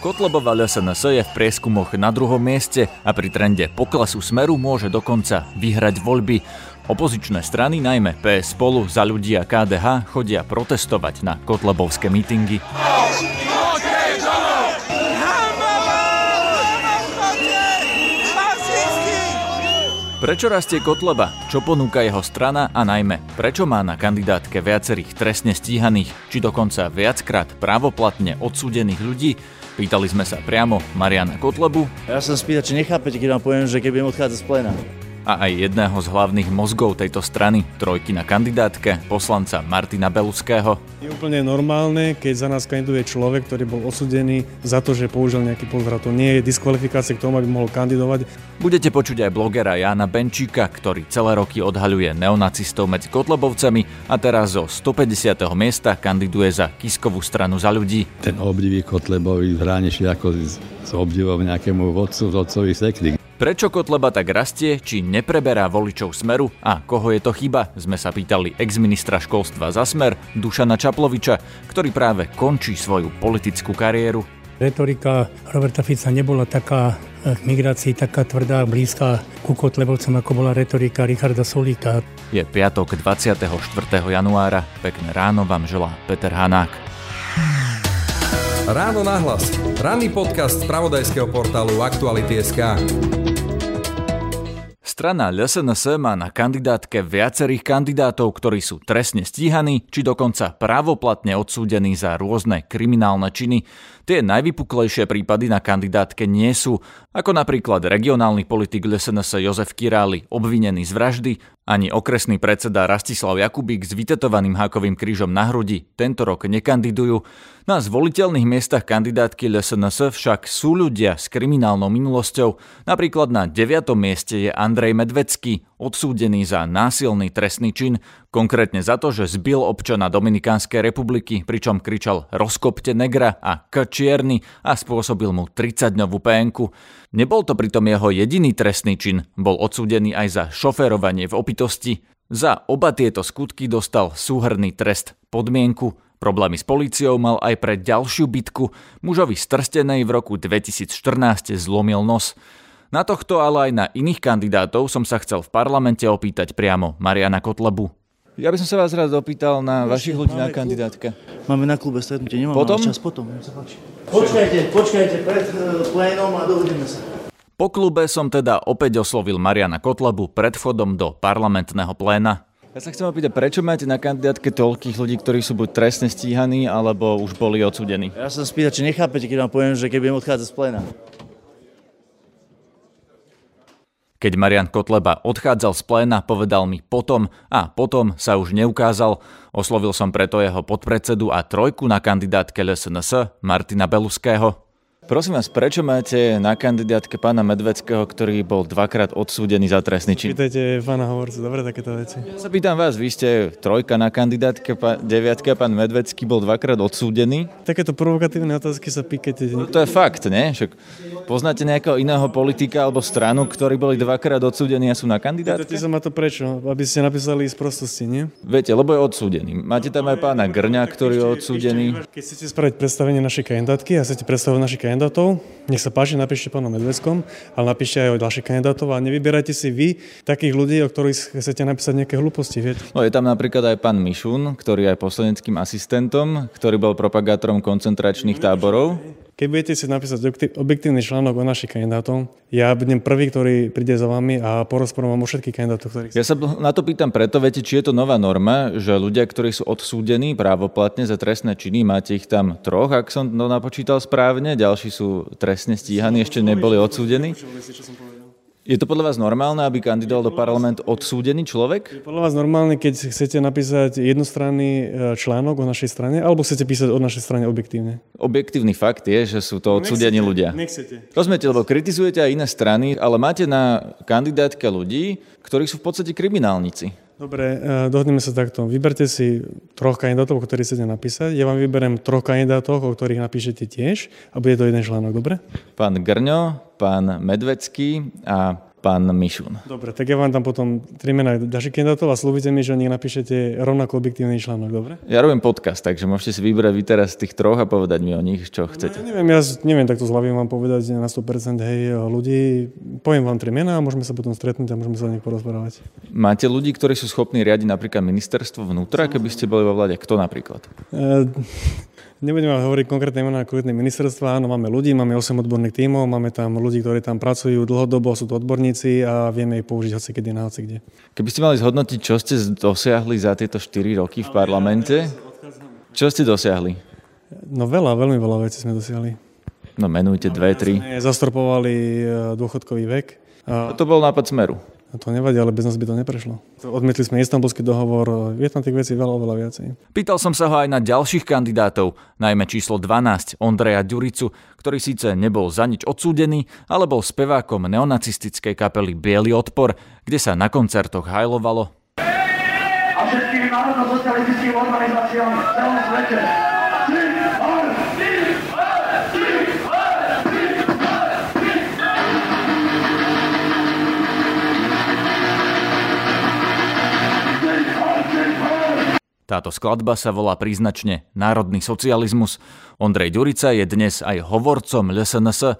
Kotlebová LSNS je v prieskumoch na druhom mieste a pri trende poklesu smeru môže dokonca vyhrať voľby. Opozičné strany, najmä PS spolu za ľudí a KDH, chodia protestovať na kotlebovské mítingy. Prečo rastie Kotleba? Čo ponúka jeho strana a najmä prečo má na kandidátke viacerých trestne stíhaných či dokonca viackrát právoplatne odsúdených ľudí? Pýtali sme sa priamo Mariana Kotlebu. Ja som spýtať, či nechápete, keď vám poviem, že keď budem odchádzať z pléna a aj jedného z hlavných mozgov tejto strany, trojky na kandidátke, poslanca Martina Beluského. Je úplne normálne, keď za nás kandiduje človek, ktorý bol osudený za to, že použil nejaký pozdrav. To nie je diskvalifikácia k tomu, aby mohol kandidovať. Budete počuť aj blogera Jána Benčíka, ktorý celé roky odhaľuje neonacistov medzi Kotlebovcami a teraz zo 150. miesta kandiduje za Kiskovú stranu za ľudí. Ten obdivý Kotlebovi hraničí ako s obdivom nejakému vodcu, vodcovi sekty. Prečo Kotleba tak rastie, či nepreberá voličov Smeru a koho je to chyba, sme sa pýtali ex-ministra školstva za Smer, Dušana Čaploviča, ktorý práve končí svoju politickú kariéru. Retorika Roberta Fica nebola taká k eh, migrácii taká tvrdá, blízka ku Kotlebovcom, ako bola retorika Richarda Solíka. Je piatok 24. januára. Pekné ráno vám želá Peter Hanák. Ráno nahlas. Ranný podcast z pravodajského portálu Aktuality.sk. Strana LSNS má na kandidátke viacerých kandidátov, ktorí sú trestne stíhaní či dokonca právoplatne odsúdení za rôzne kriminálne činy. Tie najvypuklejšie prípady na kandidátke nie sú, ako napríklad regionálny politik LSNS Jozef Király, obvinený z vraždy, ani okresný predseda Rastislav Jakubík s vytetovaným hákovým krížom na hrudi tento rok nekandidujú. Na zvoliteľných miestach kandidátky LSNS však sú ľudia s kriminálnou minulosťou. Napríklad na 9. mieste je Andrej Medvecký, odsúdený za násilný trestný čin, konkrétne za to, že zbil občana Dominikánskej republiky, pričom kričal rozkopte negra a k čierny a spôsobil mu 30-dňovú pénku. Nebol to pritom jeho jediný trestný čin, bol odsúdený aj za šoférovanie v opitosti. Za oba tieto skutky dostal súhrný trest podmienku Problémy s políciou mal aj pre ďalšiu bitku. Mužovi strstenej v roku 2014 zlomil nos. Na tohto, ale aj na iných kandidátov som sa chcel v parlamente opýtať priamo Mariana Kotlebu. Ja by som sa vás rád opýtal na Počkej, vašich ľudí na kandidátke. Máme na klube stretnutie, nemám potom? čas potom. Počkajte, počkajte pred uh, plénom a dohodneme sa. Po klube som teda opäť oslovil Mariana Kotlebu pred vchodom do parlamentného pléna. Ja sa chcem opýtať, prečo máte na kandidátke toľkých ľudí, ktorí sú buď trestne stíhaní, alebo už boli odsudení? Ja sa spýtať, či nechápete, keď vám poviem, že keď budem odchádzať z pléna. Keď Marian Kotleba odchádzal z pléna, povedal mi potom a potom sa už neukázal. Oslovil som preto jeho podpredsedu a trojku na kandidátke LSNS Martina Beluského. Prosím vás, prečo máte na kandidátke pána Medveckého, ktorý bol dvakrát odsúdený za trestný čin? Pýtajte pána hovorcu, dobre takéto veci. Ja sa pýtam vás, vy ste trojka na kandidátke, pá, deviatka, pán Medvecký bol dvakrát odsúdený. Takéto provokatívne otázky sa pýkate. No, to je fakt, ne? Však poznáte nejakého iného politika alebo stranu, ktorí boli dvakrát odsúdení a sú na kandidátke? Pýtate sa ma to prečo? Aby ste napísali z prostosti, nie? Viete, lebo je odsúdený. Máte tam aj pána Grňa, ktorý je odsúdený. Keď chcete spraviť predstavenie našej kandidátky a chcete predstavovať našej kandidátov, nech sa páči, napíšte pánom Medveskom, ale napíšte aj o ďalších kandidátov a nevyberajte si vy takých ľudí, o ktorých chcete napísať nejaké hlúposti. Viete? No, je tam napríklad aj pán Mišun, ktorý je aj poslaneckým asistentom, ktorý bol propagátorom koncentračných táborov. Keď budete si napísať objektívny článok o našich kandidátov, ja budem prvý, ktorý príde za vami a porozprávam vám o všetkých kandidátoch, ktorých... Ja sa na to pýtam preto, viete, či je to nová norma, že ľudia, ktorí sú odsúdení právoplatne za trestné činy, máte ich tam troch, ak som to napočítal správne, ďalší sú trestne stíhaní, ešte neboli odsúdení. Je to podľa vás normálne, aby kandidoval do parlamentu odsúdený človek? Je podľa vás normálne, keď chcete napísať jednostranný e, článok o našej strane, alebo chcete písať o našej strane objektívne? Objektívny fakt je, že sú to odsúdení ľudia. Nechcete. Rozumiete, lebo kritizujete aj iné strany, ale máte na kandidátke ľudí, ktorí sú v podstate kriminálnici. Dobre, e, dohodneme sa takto. Vyberte si troch kandidátov, o ktorých chcete napísať. Ja vám vyberem troch kandidátov, o ktorých napíšete tiež a bude to jeden článok, dobre? Pán Grňo, pán Medvecký a pán Mišun. Dobre, tak ja vám tam potom tri mená ďalších kandidátov a slúbite mi, že nech napíšete rovnako objektívny článok, dobre? Ja robím podcast, takže môžete si vybrať vy teraz z tých troch a povedať mi o nich, čo No, chcete. ja neviem, ja neviem takto z hlavy vám povedať na 100% hej, ľudí. Poviem vám tri mená a môžeme sa potom stretnúť a môžeme sa o nich porozprávať. Máte ľudí, ktorí sú schopní riadiť napríklad ministerstvo vnútra, keby ste boli vo vláde? Kto napríklad? E, Nebudem vám hovoriť konkrétne mená konkrétne ministerstva, áno, máme ľudí, máme 8 odborných tímov, máme tam ľudí, ktorí tam pracujú dlhodobo, sú to odborníci a vieme ich použiť hoci kedy na hoci kde. Keby ste mali zhodnotiť, čo ste dosiahli za tieto 4 roky v parlamente, čo ste dosiahli? No veľa, veľmi veľa vecí sme dosiahli. No menujte dve, tri. Zastropovali e, dôchodkový vek. To bol nápad Smeru. A to nevadí, ale bez nás by to neprešlo. Odmietli sme istambulský dohovor, je tam tých vecí veľa, oveľa viacej. Pýtal som sa ho aj na ďalších kandidátov, najmä číslo 12, Ondreja Ďuricu, ktorý síce nebol za nič odsúdený, ale bol spevákom neonacistickej kapely Bielý odpor, kde sa na koncertoch hajlovalo. a všetkým národno-socialistickým organizáciám v celom svete. Táto skladba sa volá príznačne Národný socializmus. Ondrej Ďurica je dnes aj hovorcom LSNS.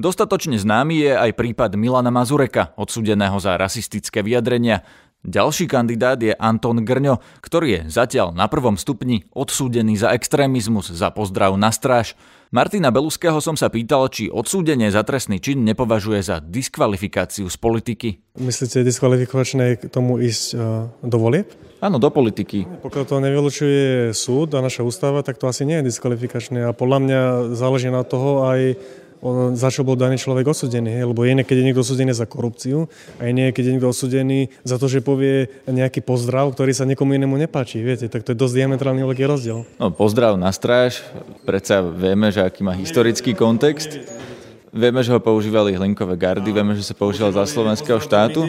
Dostatočne známy je aj prípad Milana Mazureka, odsudeného za rasistické vyjadrenia. Ďalší kandidát je Anton Grňo, ktorý je zatiaľ na prvom stupni odsúdený za extrémizmus, za pozdrav na stráž. Martina Beluského som sa pýtal, či odsúdenie za trestný čin nepovažuje za diskvalifikáciu z politiky. Myslíte diskvalifikačné k tomu ísť e, do volieb? Áno, do politiky. Pokiaľ to nevylučuje súd a naša ústava, tak to asi nie je diskvalifikačné. A podľa mňa záleží na toho aj on, za čo bol daný človek odsudený. Hej? Lebo je je niekto odsudený za korupciu a je je niekto odsudený za to, že povie nejaký pozdrav, ktorý sa niekomu inému nepáči. Viete, tak to je dosť diametrálny veľký rozdiel. No, pozdrav na stráž. Predsa vieme, že aký má historický kontext. Vieme, že ho používali hlinkové gardy, vieme, že sa používal za slovenského štátu.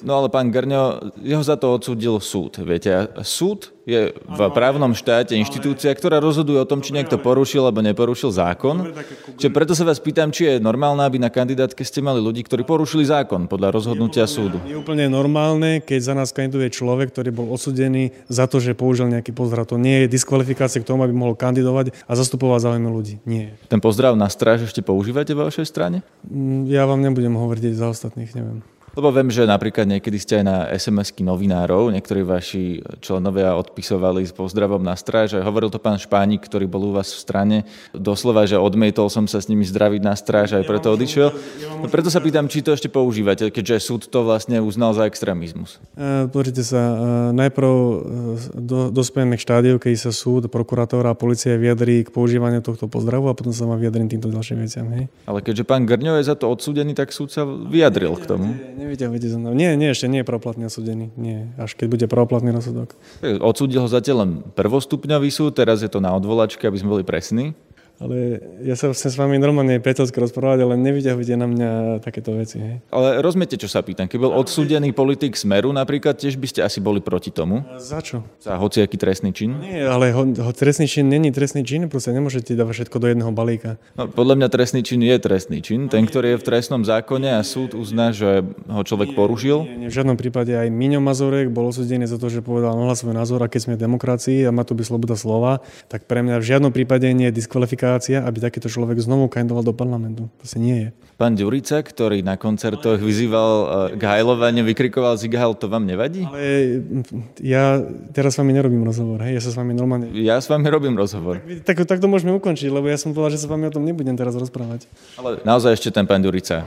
No ale pán Grňo, jeho za to odsúdil súd. Viete, a súd je v právnom štáte inštitúcia, ktorá rozhoduje o tom, či niekto porušil alebo neporušil zákon. Čiže preto sa vás pýtam, či je normálne, aby na kandidátke ste mali ľudí, ktorí porušili zákon podľa rozhodnutia súdu. Je úplne normálne, keď za nás kandiduje človek, ktorý bol odsudený za to, že použil nejaký pozdrav. To nie je diskvalifikácia k tomu, aby mohol kandidovať a zastupovať záujmy ľudí. Nie. Ten pozdrav na stráž ešte používate vo vašej strane? Mm, Ja vám nebudem hovoriť za ostatných, neviem. Lebo viem, že napríklad niekedy ste aj na SMS-ky novinárov, niektorí vaši členovia odpisovali s pozdravom na stráž. A hovoril to pán Špánik, ktorý bol u vás v strane. Doslova, že odmietol som sa s nimi zdraviť na stráž, aj preto odišiel. No preto sa pýtam, či to ešte používate, keďže súd to vlastne uznal za extrémizmus. E, Pozrite sa, e, najprv e, do, dospejeme k štádiu, keď sa súd, prokurátor a policia vyjadrí k používaniu tohto pozdravu a potom sa vám vyjadrím týmto ďalším veciam. Hej? Ale keďže pán Grňo je za to odsúdený, tak súd sa vyjadril k tomu. Nevyťahujte za mnou. Nie, nie, ešte nie je pravoplatný osudený. Nie, až keď bude pravoplatný rozsudok. Odsúdil ho zatiaľ len prvostupňový súd, teraz je to na odvolačke, aby sme boli presní. Ale ja sa chcem s vami normálne priateľsky rozprávať, ale nevyťahujte na mňa takéto veci. Hej? Ale rozumiete, čo sa pýtam. Keby bol odsúdený politik Smeru napríklad, tiež by ste asi boli proti tomu. A Za čo? Za hociaký trestný čin? Nie, ale ho, ho, trestný čin není trestný čin, proste nemôžete dávať všetko do jedného balíka. No, podľa mňa trestný čin je trestný čin. Ten, ktorý je v trestnom zákone a súd uzná, že ho človek porušil. Nie, nie, v žiadnom prípade aj Miňo Mazurek bol osudený za to, že povedal nahlas svoj názor a keď sme v demokracii a má tu byť sloboda slova, tak pre mňa v žiadnom prípade nie je diskvalifikácia, aby takýto človek znovu kandidoval do parlamentu. To si nie je. Pán Ďurica, ktorý na koncertoch vyzýval eh, k hajlovaniu, vykrikoval Zigahal, to vám nevadí? Ale ja teraz s vami nerobím rozhovor, hej, ja sa s vami normálne... Ja s vami robím rozhovor. Tak, tak to môžeme ukončiť, lebo ja som povedal, že sa s vami o tom nebudem teraz rozprávať. Ale naozaj ešte ten pán Ďurica.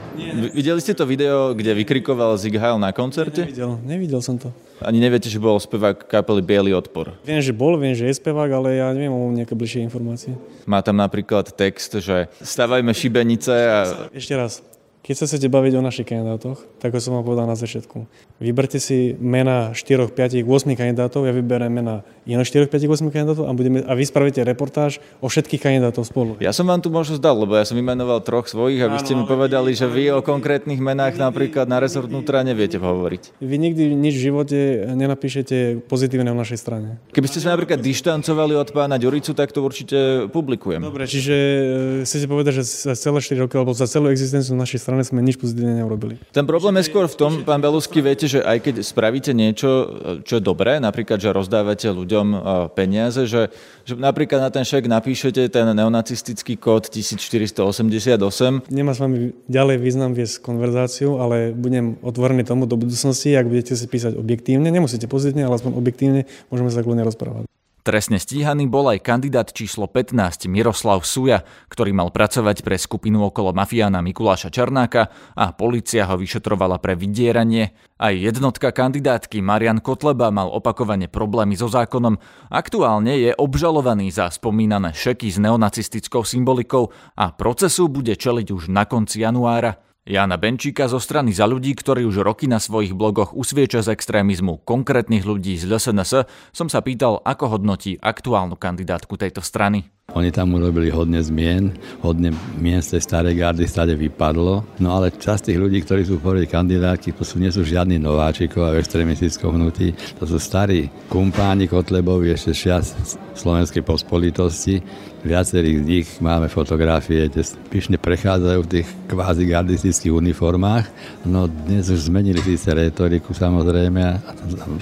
Videli ste to video, kde vykrikoval Zigahal na koncerte? Nevidel, nevidel som to. Ani neviete, že bol spevák kapely Bielý odpor. Viem, že bol, viem, že je spevák, ale ja neviem o nejaké bližšie informácie. Má tam napríklad text, že stavajme šibenice a Ešte raz. Keď sa chcete baviť o našich kandidátoch, tak ako som vám povedal na začiatku, vyberte si mena 4, 5, 8 kandidátov, ja vyberiem mena je 4, 5, 8 kandidátov a, budeme, a vy spravíte reportáž o všetkých kandidátov spolu. Ja som vám tu možno zdal, lebo ja som vymenoval troch svojich a vy ste mi povedali, že vy o konkrétnych menách napríklad na rezort vnútra neviete hovoriť. Vy nikdy nič v živote nenapíšete pozitívne v našej strane. Keby ste sa napríklad dištancovali od pána Ďuricu, tak to určite publikujem. Dobre, čiže e, chcete povedať, že za celé 4 roky alebo za celú existenciu našej strany sme nič pozitívne neurobili. Ten problém je skôr v tom, pán Belusky, viete, že aj keď spravíte niečo, čo je dobré, napríklad, že rozdávate ľuďom e, peniaze, že, že napríklad na ten šek napíšete ten neonacistický kód 1488. Nemá s vami ďalej význam viesť konverzáciu, ale budem otvorený tomu do budúcnosti, ak budete si písať objektívne, nemusíte pozitívne, ale aspoň objektívne, môžeme sa kľudne rozprávať. Trestne stíhaný bol aj kandidát číslo 15 Miroslav Suja, ktorý mal pracovať pre skupinu okolo mafiána Mikuláša Černáka a policia ho vyšetrovala pre vydieranie. Aj jednotka kandidátky Marian Kotleba mal opakovane problémy so zákonom. Aktuálne je obžalovaný za spomínané šeky s neonacistickou symbolikou a procesu bude čeliť už na konci januára. Jana Benčíka zo strany za ľudí, ktorí už roky na svojich blogoch usvieča z extrémizmu konkrétnych ľudí z LSNS, som sa pýtal, ako hodnotí aktuálnu kandidátku tejto strany. Oni tam urobili hodne zmien, hodne mien z tej starej gardy stade vypadlo, no ale časť tých ľudí, ktorí sú povedali kandidáti, to sú, nie sú žiadni nováčikov a v extremistickom hnutí, to sú starí kumpáni Kotlebovi ešte šias slovenskej pospolitosti, viacerých z nich máme fotografie, kde pyšne prechádzajú v tých kvázi gardistických uniformách. No dnes už zmenili síce retoriku samozrejme a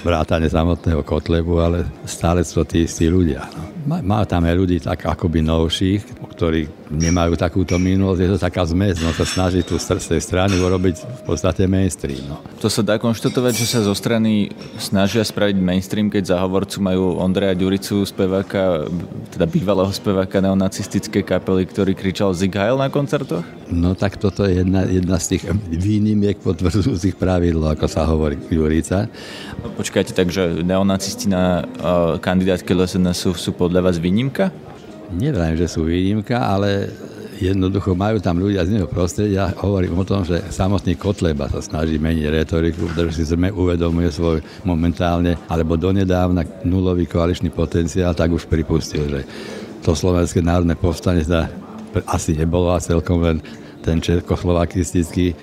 vrátane samotného Kotlebu, ale stále sú to tí istí ľudia. No. Má, tam aj ľudí tak akoby novších, ktorí nemajú takúto minulosť, je to taká zmes, no sa snaží tu z tej strany urobiť v podstate mainstream. No. To sa dá konštatovať, že sa zo strany snažia spraviť mainstream, keď za hovorcu majú Ondreja Ďuricu, speváka, teda bývalého speváka neonacistické kapely, ktorý kričal Zig Heil na koncertoch? No tak toto je jedna, jedna z tých výnimiek potvrdzujúcich pravidlo, ako sa hovorí Ďurica. No, počkajte, takže neonacisti na uh, kandidátke LSNS sú, sú podľa vás výnimka? Neviem, že sú výnimka, ale jednoducho majú tam ľudia z neho prostredia. Hovorím o tom, že samotný Kotleba sa snaží meniť retoriku, pretože si zrme uvedomuje svoj momentálne alebo donedávna nulový koaličný potenciál, tak už pripustil, že to slovenské národné povstanie asi nebolo a celkom len ten čekoslovakistický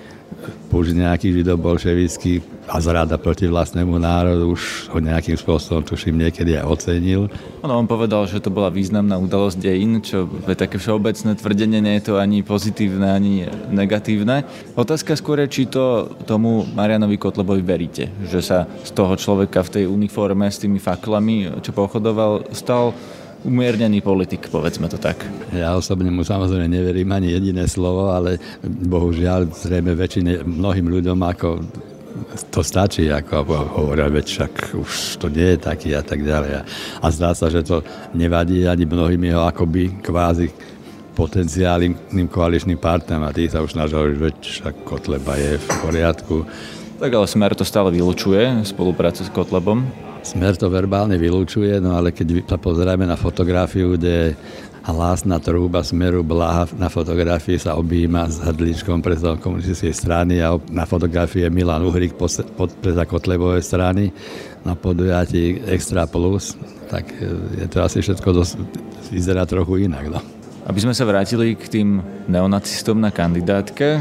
už nejaký židobolševický a zrada proti vlastnému národu už ho nejakým spôsobom, tuším, niekedy aj ocenil. Ono, on povedal, že to bola významná udalosť dejín, čo je také všeobecné tvrdenie, nie je to ani pozitívne, ani negatívne. Otázka skôr je, či to tomu Marianovi Kotlebovi veríte, že sa z toho človeka v tej uniforme s tými faklami, čo pochodoval, stal umiernený politik, povedzme to tak. Ja osobne mu samozrejme neverím ani jediné slovo, ale bohužiaľ zrejme väčšine mnohým ľuďom ako to stačí, ako hovoria, veď však už to nie je taký a tak ďalej. A zdá sa, že to nevadí ani mnohým jeho akoby kvázi potenciálnym koaličným partnerom a tí sa už snažili, že však Kotleba je v poriadku. Tak ale Smer to stále vylučuje, spoluprácu s Kotlebom. Smer to verbálne vylúčuje, no ale keď sa pozrieme na fotografiu, kde hlásna trúba Smeru Blaha na fotografii sa objíma s hrdličkom predsedom komunistickej strany a na fotografii je Milan Uhrik podpreda Kotlebovej strany na podujatí Extra Plus, tak e, je to asi všetko dosť, vyzerá trochu inak. No. Aby sme sa vrátili k tým neonacistom na kandidátke,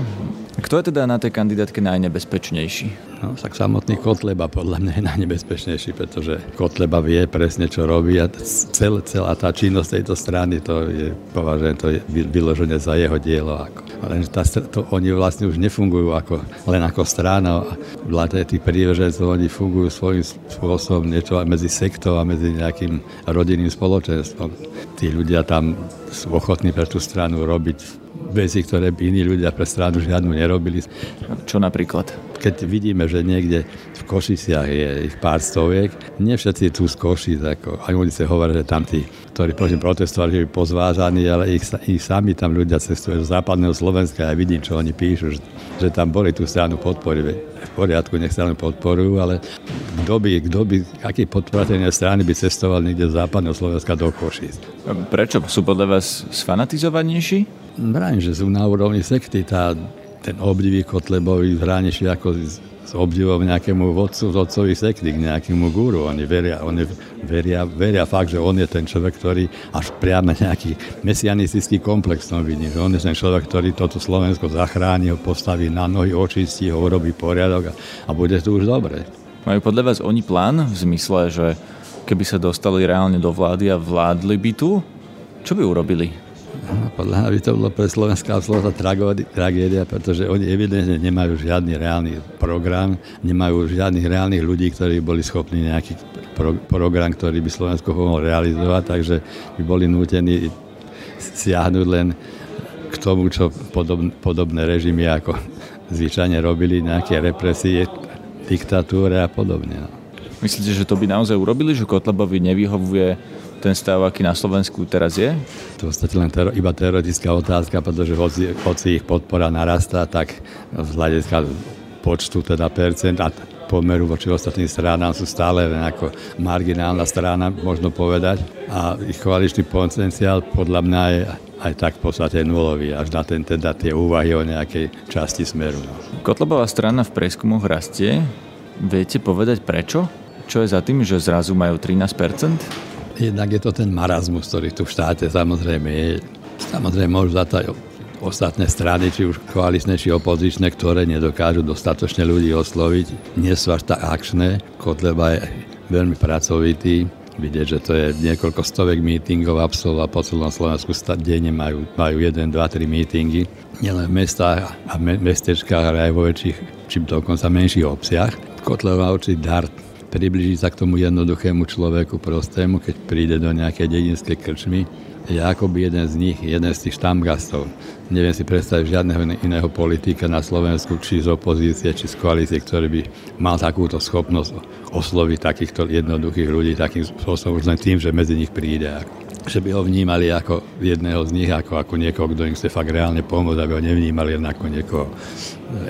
kto je teda na tej kandidátke najnebezpečnejší? No, tak samotný Kotleba podľa mňa je najnebezpečnejší, pretože Kotleba vie presne, čo robí a cel, celá tá činnosť tejto strany, to je, považujem, to je vyložené za jeho dielo. Ako. Len tá, to, oni vlastne už nefungujú ako, len ako strana. Vláte tí prívržencov, oni fungujú svojím spôsobom niečo medzi sektou a medzi nejakým rodinným spoločenstvom. Tí ľudia tam sú ochotní pre tú stranu robiť veci, ktoré by iní ľudia pre stranu žiadnu nerobili. Čo napríklad? Keď vidíme, že niekde v Košiciach je ich pár stoviek, nie všetci tu z Košic, ako, aj oni sa hovoria, že tam tí, ktorí proti protestovali, že pozvážaní, ale ich, ich sami tam ľudia cestujú z západného Slovenska a ja vidím, čo oni píšu, že, že tam boli tú stranu podpory. V poriadku, nech len podporujú, ale kto by, kto by, aký podporateľné strany by cestoval niekde z západného Slovenska do Košic. Prečo? Sú podľa vás sfanatizovanejší? Vrajím, že sú na úrovni sekty. Tá, ten obdivý Kotlebovi hraničí ako s s obdivom nejakému vodcu, vodcovi sekty, k nejakému guru. Oni veria, oni veria, veria fakt, že on je ten človek, ktorý až priame nejaký mesianistický komplex tom vidí, že on je ten človek, ktorý toto Slovensko zachráni, ho postaví na nohy, očistí ho, urobí poriadok a, a bude to už dobre. Majú podľa vás oni plán v zmysle, že keby sa dostali reálne do vlády a vládli by tu, čo by urobili? Podľa mňa by to bolo pre Slovenská absolútna tragédia, pretože oni evidentne nemajú žiadny reálny program, nemajú žiadnych reálnych ľudí, ktorí boli schopní nejaký pro, program, ktorý by Slovensko mohol realizovať, takže by boli nútení siahnuť len k tomu, čo podobné, podobné režimy ako zvyčajne robili, nejaké represie, diktatúre a podobne. No. Myslíte, že to by naozaj urobili, že Kotlebovi nevyhovuje ten stav, aký na Slovensku teraz je? To je v podstate len tero, iba teoretická otázka, pretože hoci, hoci ich podpora narastá, tak z hľadiska počtu teda percent a pomeru voči ostatným stranám sú stále len ako marginálna strana, možno povedať. A ich koaličný potenciál podľa mňa je aj tak v podstate nulový, až na ten, teda tie úvahy o nejakej časti smeru. Kotlebová strana v prieskumoch rastie. Viete povedať prečo? Čo je za tým, že zrazu majú 13%? Jednak je to ten marazmus, ktorý tu v štáte samozrejme je. Samozrejme môžu za to ostatné strany, či už koaličné, či opozičné, ktoré nedokážu dostatočne ľudí osloviť, nie sú až tak akčné. Kotleba je veľmi pracovitý, vidieť, že to je niekoľko stovek mítingov absolva po celom Slovensku denne majú, majú 1, 2, 3 mítingy, nielen v mestách a me, mestečkách, ale aj vo väčších, či dokonca menších obciach. Kotleba určitý dar približiť sa k tomu jednoduchému človeku prostému, keď príde do nejakej dedinskej krčmy, je akoby jeden z nich, jeden z tých štamgastov. Neviem si predstaviť žiadneho iného politika na Slovensku, či z opozície, či z koalície, ktorý by mal takúto schopnosť osloviť takýchto jednoduchých ľudí takým spôsobom, už len tým, že medzi nich príde. Že by ho vnímali ako jedného z nich, ako, ako niekoho, kto im chce fakt reálne pomôcť, aby ho nevnímali len ako niekoho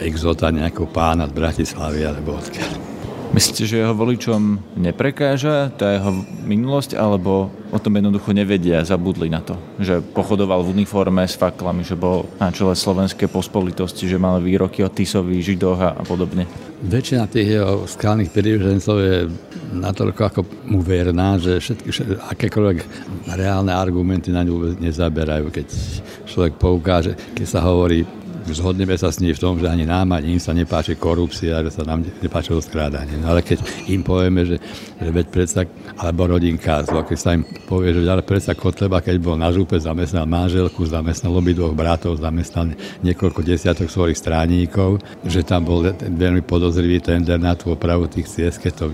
exota, nejakého pána z Bratislavy alebo odkiaľ. Myslíte, že jeho voličom neprekáža tá jeho minulosť, alebo o tom jednoducho nevedia, zabudli na to? Že pochodoval v uniforme s faklami, že bol na čele slovenskej pospolitosti, že mal výroky o Tisovi, Židoch a podobne? Väčšina tých jeho skalných prívržencov je natoľko ako mu verná, že všetky, akékoľvek reálne argumenty na ňu nezaberajú. Keď človek poukáže, keď sa hovorí zhodneme sa s ním v tom, že ani nám, ani im sa nepáči korupcia, že sa nám nepáči rozkrádanie. No ale keď im povieme, že, že veď predsa, alebo rodinka, keď sa im povie, že ale predsa Kotleba, keď bol na žúpe, zamestnal manželku, zamestnal obidvoch bratov, zamestnal niekoľko desiatok svojich stráníkov, že tam bol veľmi podozrivý tender na tú opravu tých ciest, keď to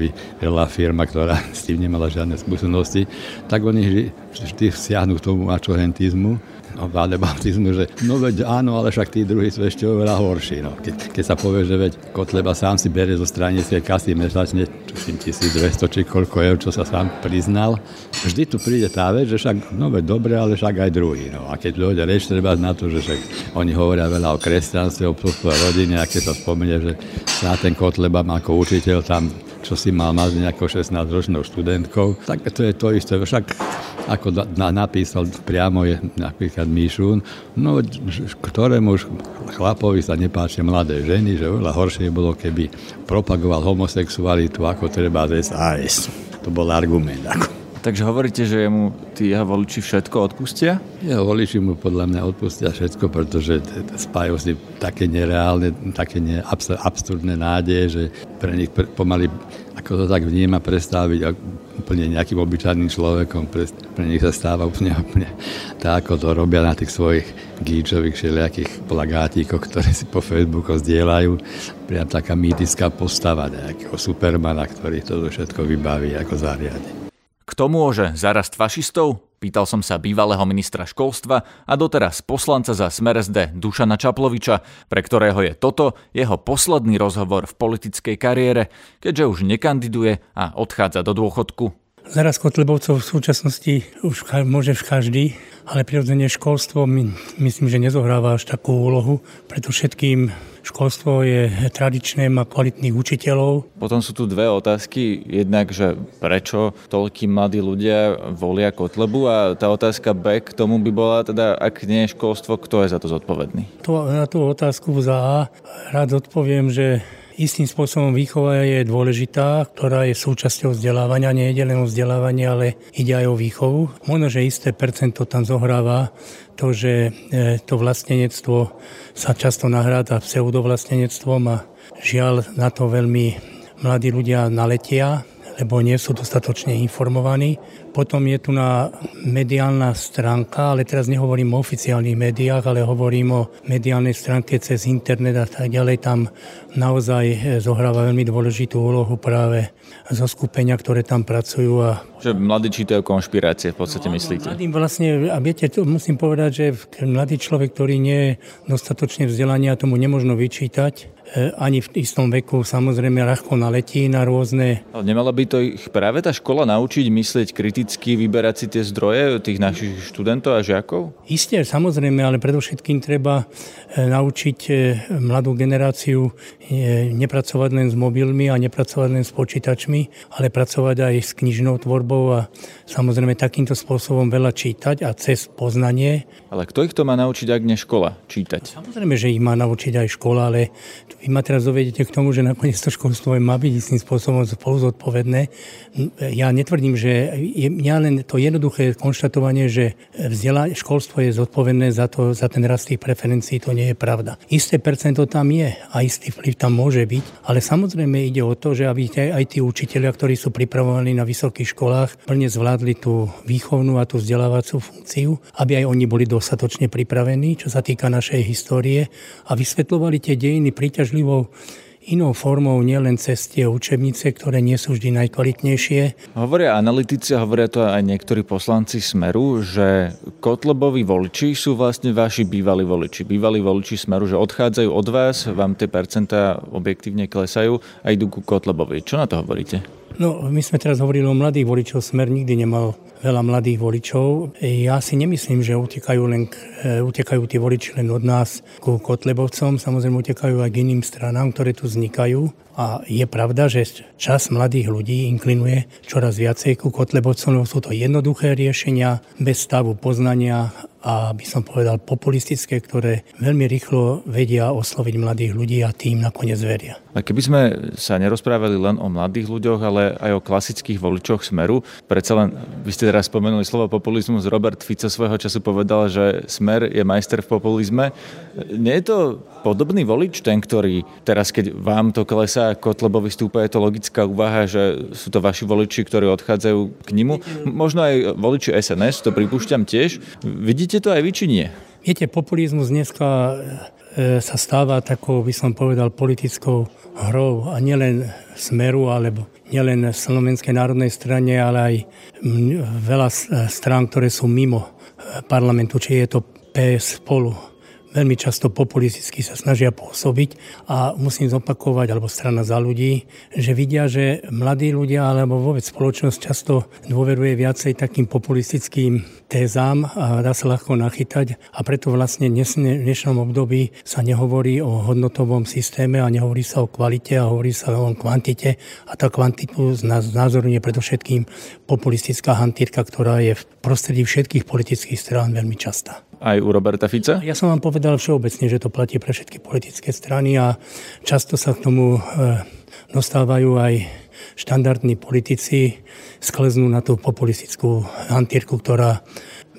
veľa firma, ktorá s tým nemala žiadne skúsenosti, tak oni vždy siahnu k tomu mačohentizmu no, baptizmu, že no veď áno, ale však tí druhí sú ešte oveľa horší. No. Ke, keď sa povie, že veď Kotleba sám si berie zo stranickej kasy mesačne, tuším 1200 či koľko eur, čo sa sám priznal, vždy tu príde tá vec, že však, no veď dobre, ale však aj druhý. No. A keď ľudia reč treba na to, že však oni hovoria veľa o kresťanstve, o rodine, a keď sa spomenie, že sa ten Kotleba ako učiteľ tam čo si mal mať nejakou 16-ročnou študentkou, tak to je to isté. Však ako na, napísal priamo je napríklad Míšun, no ktorému chlapovi sa nepáčia mladé ženy, že oveľa horšie bolo, keby propagoval homosexualitu ako treba z SAS. To bol argument. Ako. Takže hovoríte, že mu tí jeho voliči všetko odpustia? Jeho voliči mu podľa mňa odpustia všetko, pretože spájajú si také nereálne, také ne, absurdné nádeje, že pre nich pomaly, ako to tak vníma, predstaviť úplne nejakým obyčajným človekom, pre, pre nich sa stáva úplne, úplne tak, ako to robia na tých svojich gíčových všelijakých plagátíkoch, ktoré si po Facebooku zdieľajú. Priam taká mýtická postava nejakého supermana, ktorý to všetko vybaví ako zariadi. Kto môže zarast fašistov? Pýtal som sa bývalého ministra školstva a doteraz poslanca za Smer SD Dušana Čaploviča, pre ktorého je toto jeho posledný rozhovor v politickej kariére, keďže už nekandiduje a odchádza do dôchodku. Zaraz Kotlebovcov v súčasnosti už môže každý, ale prirodzene školstvo my, myslím, že nezohráva až takú úlohu, preto všetkým Školstvo je tradičné, má kvalitných učiteľov. Potom sú tu dve otázky. Jednak, že prečo toľkí mladí ľudia volia Kotlebu a tá otázka B k tomu by bola teda, ak nie je školstvo, kto je za to zodpovedný? To, na tú otázku za A rád odpoviem, že Istým spôsobom výchova je dôležitá, ktorá je súčasťou vzdelávania, nie je len o vzdelávanie, ale ide aj o výchovu. Možno, že isté percento tam zohráva to, že e, to vlastenectvo sa často nahráda pseudovlastenectvom a žiaľ na to veľmi mladí ľudia naletia, lebo nie sú dostatočne informovaní potom je tu na mediálna stránka, ale teraz nehovorím o oficiálnych médiách, ale hovorím o mediálnej stránke cez internet a tak ďalej. Tam naozaj eh, zohráva veľmi dôležitú úlohu práve zo skupenia, ktoré tam pracujú. A... Že mladí čítajú konšpirácie, v podstate no, myslíte? Mladým vlastne, a viete, to musím povedať, že mladý človek, ktorý nie je dostatočne vzdelaný a tomu nemožno vyčítať, ani v istom veku samozrejme ľahko naletí na rôzne... Ale nemala by to ich práve tá škola naučiť myslieť kriticky, vyberať si tie zdroje tých našich študentov a žiakov? Isté, samozrejme, ale predovšetkým treba e, naučiť e, mladú generáciu nepracovať len s mobilmi a nepracovať len s počítačmi, ale pracovať aj s knižnou tvorbou a samozrejme takýmto spôsobom veľa čítať a cez poznanie. Ale kto ich to má naučiť, ak nie škola, čítať? Samozrejme, že ich má naučiť aj škola, ale vy ma teraz dovedete k tomu, že nakoniec to školstvo má byť istým spôsobom spolu zodpovedné. Ja netvrdím, že je, ja len to jednoduché konštatovanie, že vzdiela, školstvo je zodpovedné za, to, za ten rast tých preferencií, to nie je pravda. Isté percento tam je a istý vplyv tam môže byť, ale samozrejme ide o to, že aby aj tí učiteľia, ktorí sú pripravovaní na vysokých školách, plne zvládli tú výchovnú a tú vzdelávacú funkciu, aby aj oni boli dostatočne pripravení, čo sa týka našej histórie a vysvetľovali tie dejiny príťažlivé jednotlivou inou formou, nielen cez tie učebnice, ktoré nie sú vždy najkvalitnejšie. Hovoria analytici, hovoria to aj niektorí poslanci Smeru, že Kotlebovi voliči sú vlastne vaši bývalí voliči. Bývalí voliči Smeru, že odchádzajú od vás, vám tie percentá objektívne klesajú a idú ku Kotlebovi. Čo na to hovoríte? No, my sme teraz hovorili o mladých voličov. Smer nikdy nemal veľa mladých voličov. Ja si nemyslím, že utekajú, len, e, utekajú tí voliči len od nás ku Kotlebovcom. Samozrejme utekajú aj k iným stranám, ktoré tu vznikajú. A je pravda, že čas mladých ľudí inklinuje čoraz viacej ku Kotlebovcom, lebo sú to jednoduché riešenia, bez stavu poznania a by som povedal populistické, ktoré veľmi rýchlo vedia osloviť mladých ľudí a tým nakoniec veria. A keby sme sa nerozprávali len o mladých ľuďoch, ale aj o klasických voličoch Smeru, predsa len, vy ste teraz spomenuli slovo populizmus, Robert Fico svojho času povedal, že Smer je majster v populizme. Nie je to podobný volič, ten, ktorý teraz, keď vám to klesá, Kotlebovi stúpa, je to logická úvaha, že sú to vaši voliči, ktorí odchádzajú k nimu. Možno aj voliči SNS, to pripúšťam tiež. Vidíte to aj vy, či nie? Viete, populizmus dneska e, sa stáva takou, by som povedal, politickou hrou a nielen Smeru, alebo nielen Slovenskej národnej strane, ale aj veľa strán, ktoré sú mimo e, parlamentu, či je to PS spolu veľmi často populisticky sa snažia pôsobiť a musím zopakovať, alebo strana za ľudí, že vidia, že mladí ľudia alebo vôbec spoločnosť často dôveruje viacej takým populistickým tézám a dá sa ľahko nachytať. A preto vlastne v dnešnom období sa nehovorí o hodnotovom systéme a nehovorí sa o kvalite a hovorí sa o kvantite. A tá kvantitu znázorňuje predovšetkým populistická hantírka, ktorá je v prostredí všetkých politických strán veľmi častá aj u Roberta Fica? Ja som vám povedal všeobecne, že to platí pre všetky politické strany a často sa k tomu e, dostávajú aj štandardní politici, skleznú na tú populistickú hantírku, ktorá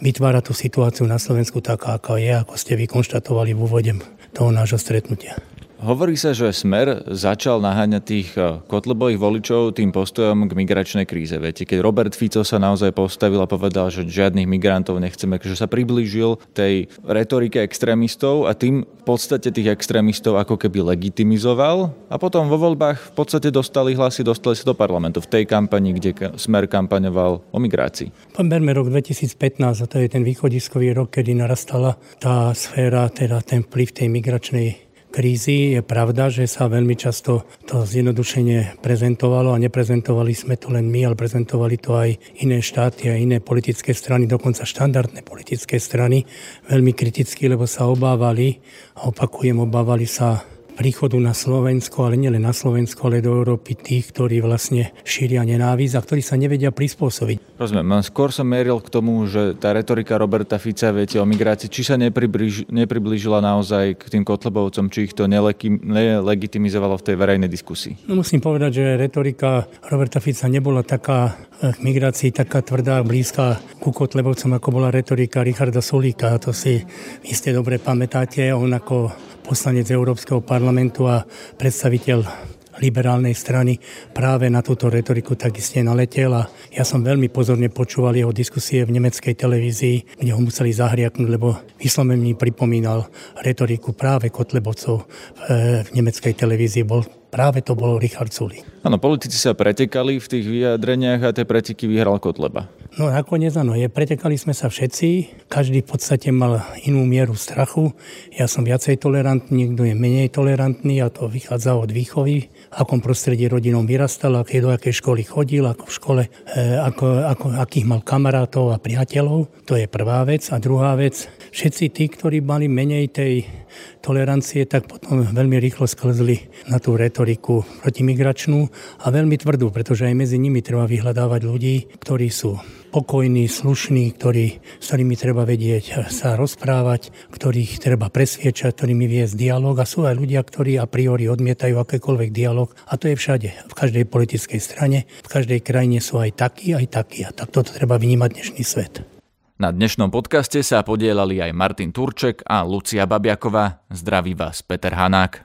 vytvára tú situáciu na Slovensku taká, ako je, ako ste vy konštatovali v úvode toho nášho stretnutia. Hovorí sa, že Smer začal naháňať tých eh, kotlebových voličov tým postojom k migračnej kríze. Viete, keď Robert Fico sa naozaj postavil a povedal, že žiadnych migrantov nechceme, že sa priblížil tej retorike extrémistov a tým v podstate tých extrémistov ako keby legitimizoval a potom vo voľbách v podstate dostali hlasy, dostali sa do parlamentu v tej kampani, kde Smer kampaňoval o migrácii. Pomerme rok 2015 a to je ten východiskový rok, kedy narastala tá sféra, teda ten vplyv tej migračnej krízy. Je pravda, že sa veľmi často to zjednodušenie prezentovalo a neprezentovali sme to len my, ale prezentovali to aj iné štáty a iné politické strany, dokonca štandardné politické strany, veľmi kriticky, lebo sa obávali, a opakujem, obávali sa príchodu na Slovensko, ale nielen na Slovensko, ale do Európy tých, ktorí vlastne šíria nenávisť a ktorí sa nevedia prispôsobiť. Rozumiem, skôr som meril k tomu, že tá retorika Roberta Fica, viete, o migrácii, či sa nepribliž, nepriblížila naozaj k tým Kotlebovcom, či ich to nelegitimizovalo v tej verejnej diskusii? No musím povedať, že retorika Roberta Fica nebola taká k migrácii taká tvrdá, blízka ku Kotlebovcom, ako bola retorika Richarda Sulíka. To si iste dobre pamätáte. On ako poslanec Európskeho parlamentu a predstaviteľ liberálnej strany práve na túto retoriku takisto naletel a ja som veľmi pozorne počúval jeho diskusie v nemeckej televízii, kde ho museli zahriaknúť, lebo vyslovene mi pripomínal retoriku práve Kotlebovcov v nemeckej televízii. Bol práve to bol Richard Sulík. Áno, politici sa pretekali v tých vyjadreniach a tie preteky vyhral Kotleba. No nakoniec áno, je, pretekali sme sa všetci, každý v podstate mal inú mieru strachu. Ja som viacej tolerantný, niekto je menej tolerantný a to vychádza od výchovy, akom prostredí rodinom vyrastal, aké do akej školy chodil, ako v škole, e, ako, ako, akých mal kamarátov a priateľov. To je prvá vec. A druhá vec, všetci tí, ktorí mali menej tej tolerancie, tak potom veľmi rýchlo sklzli na tú retoriku protimigračnú a veľmi tvrdú, pretože aj medzi nimi treba vyhľadávať ľudí, ktorí sú pokojní, slušní, ktorí, s ktorými treba vedieť sa rozprávať, ktorých treba presviečať, ktorými viesť dialog a sú aj ľudia, ktorí a priori odmietajú akékoľvek dialog a to je všade. V každej politickej strane, v každej krajine sú aj takí, aj takí a tak toto treba vnímať dnešný svet. Na dnešnom podcaste sa podielali aj Martin Turček a Lucia Babiaková. Zdraví vás Peter Hanák.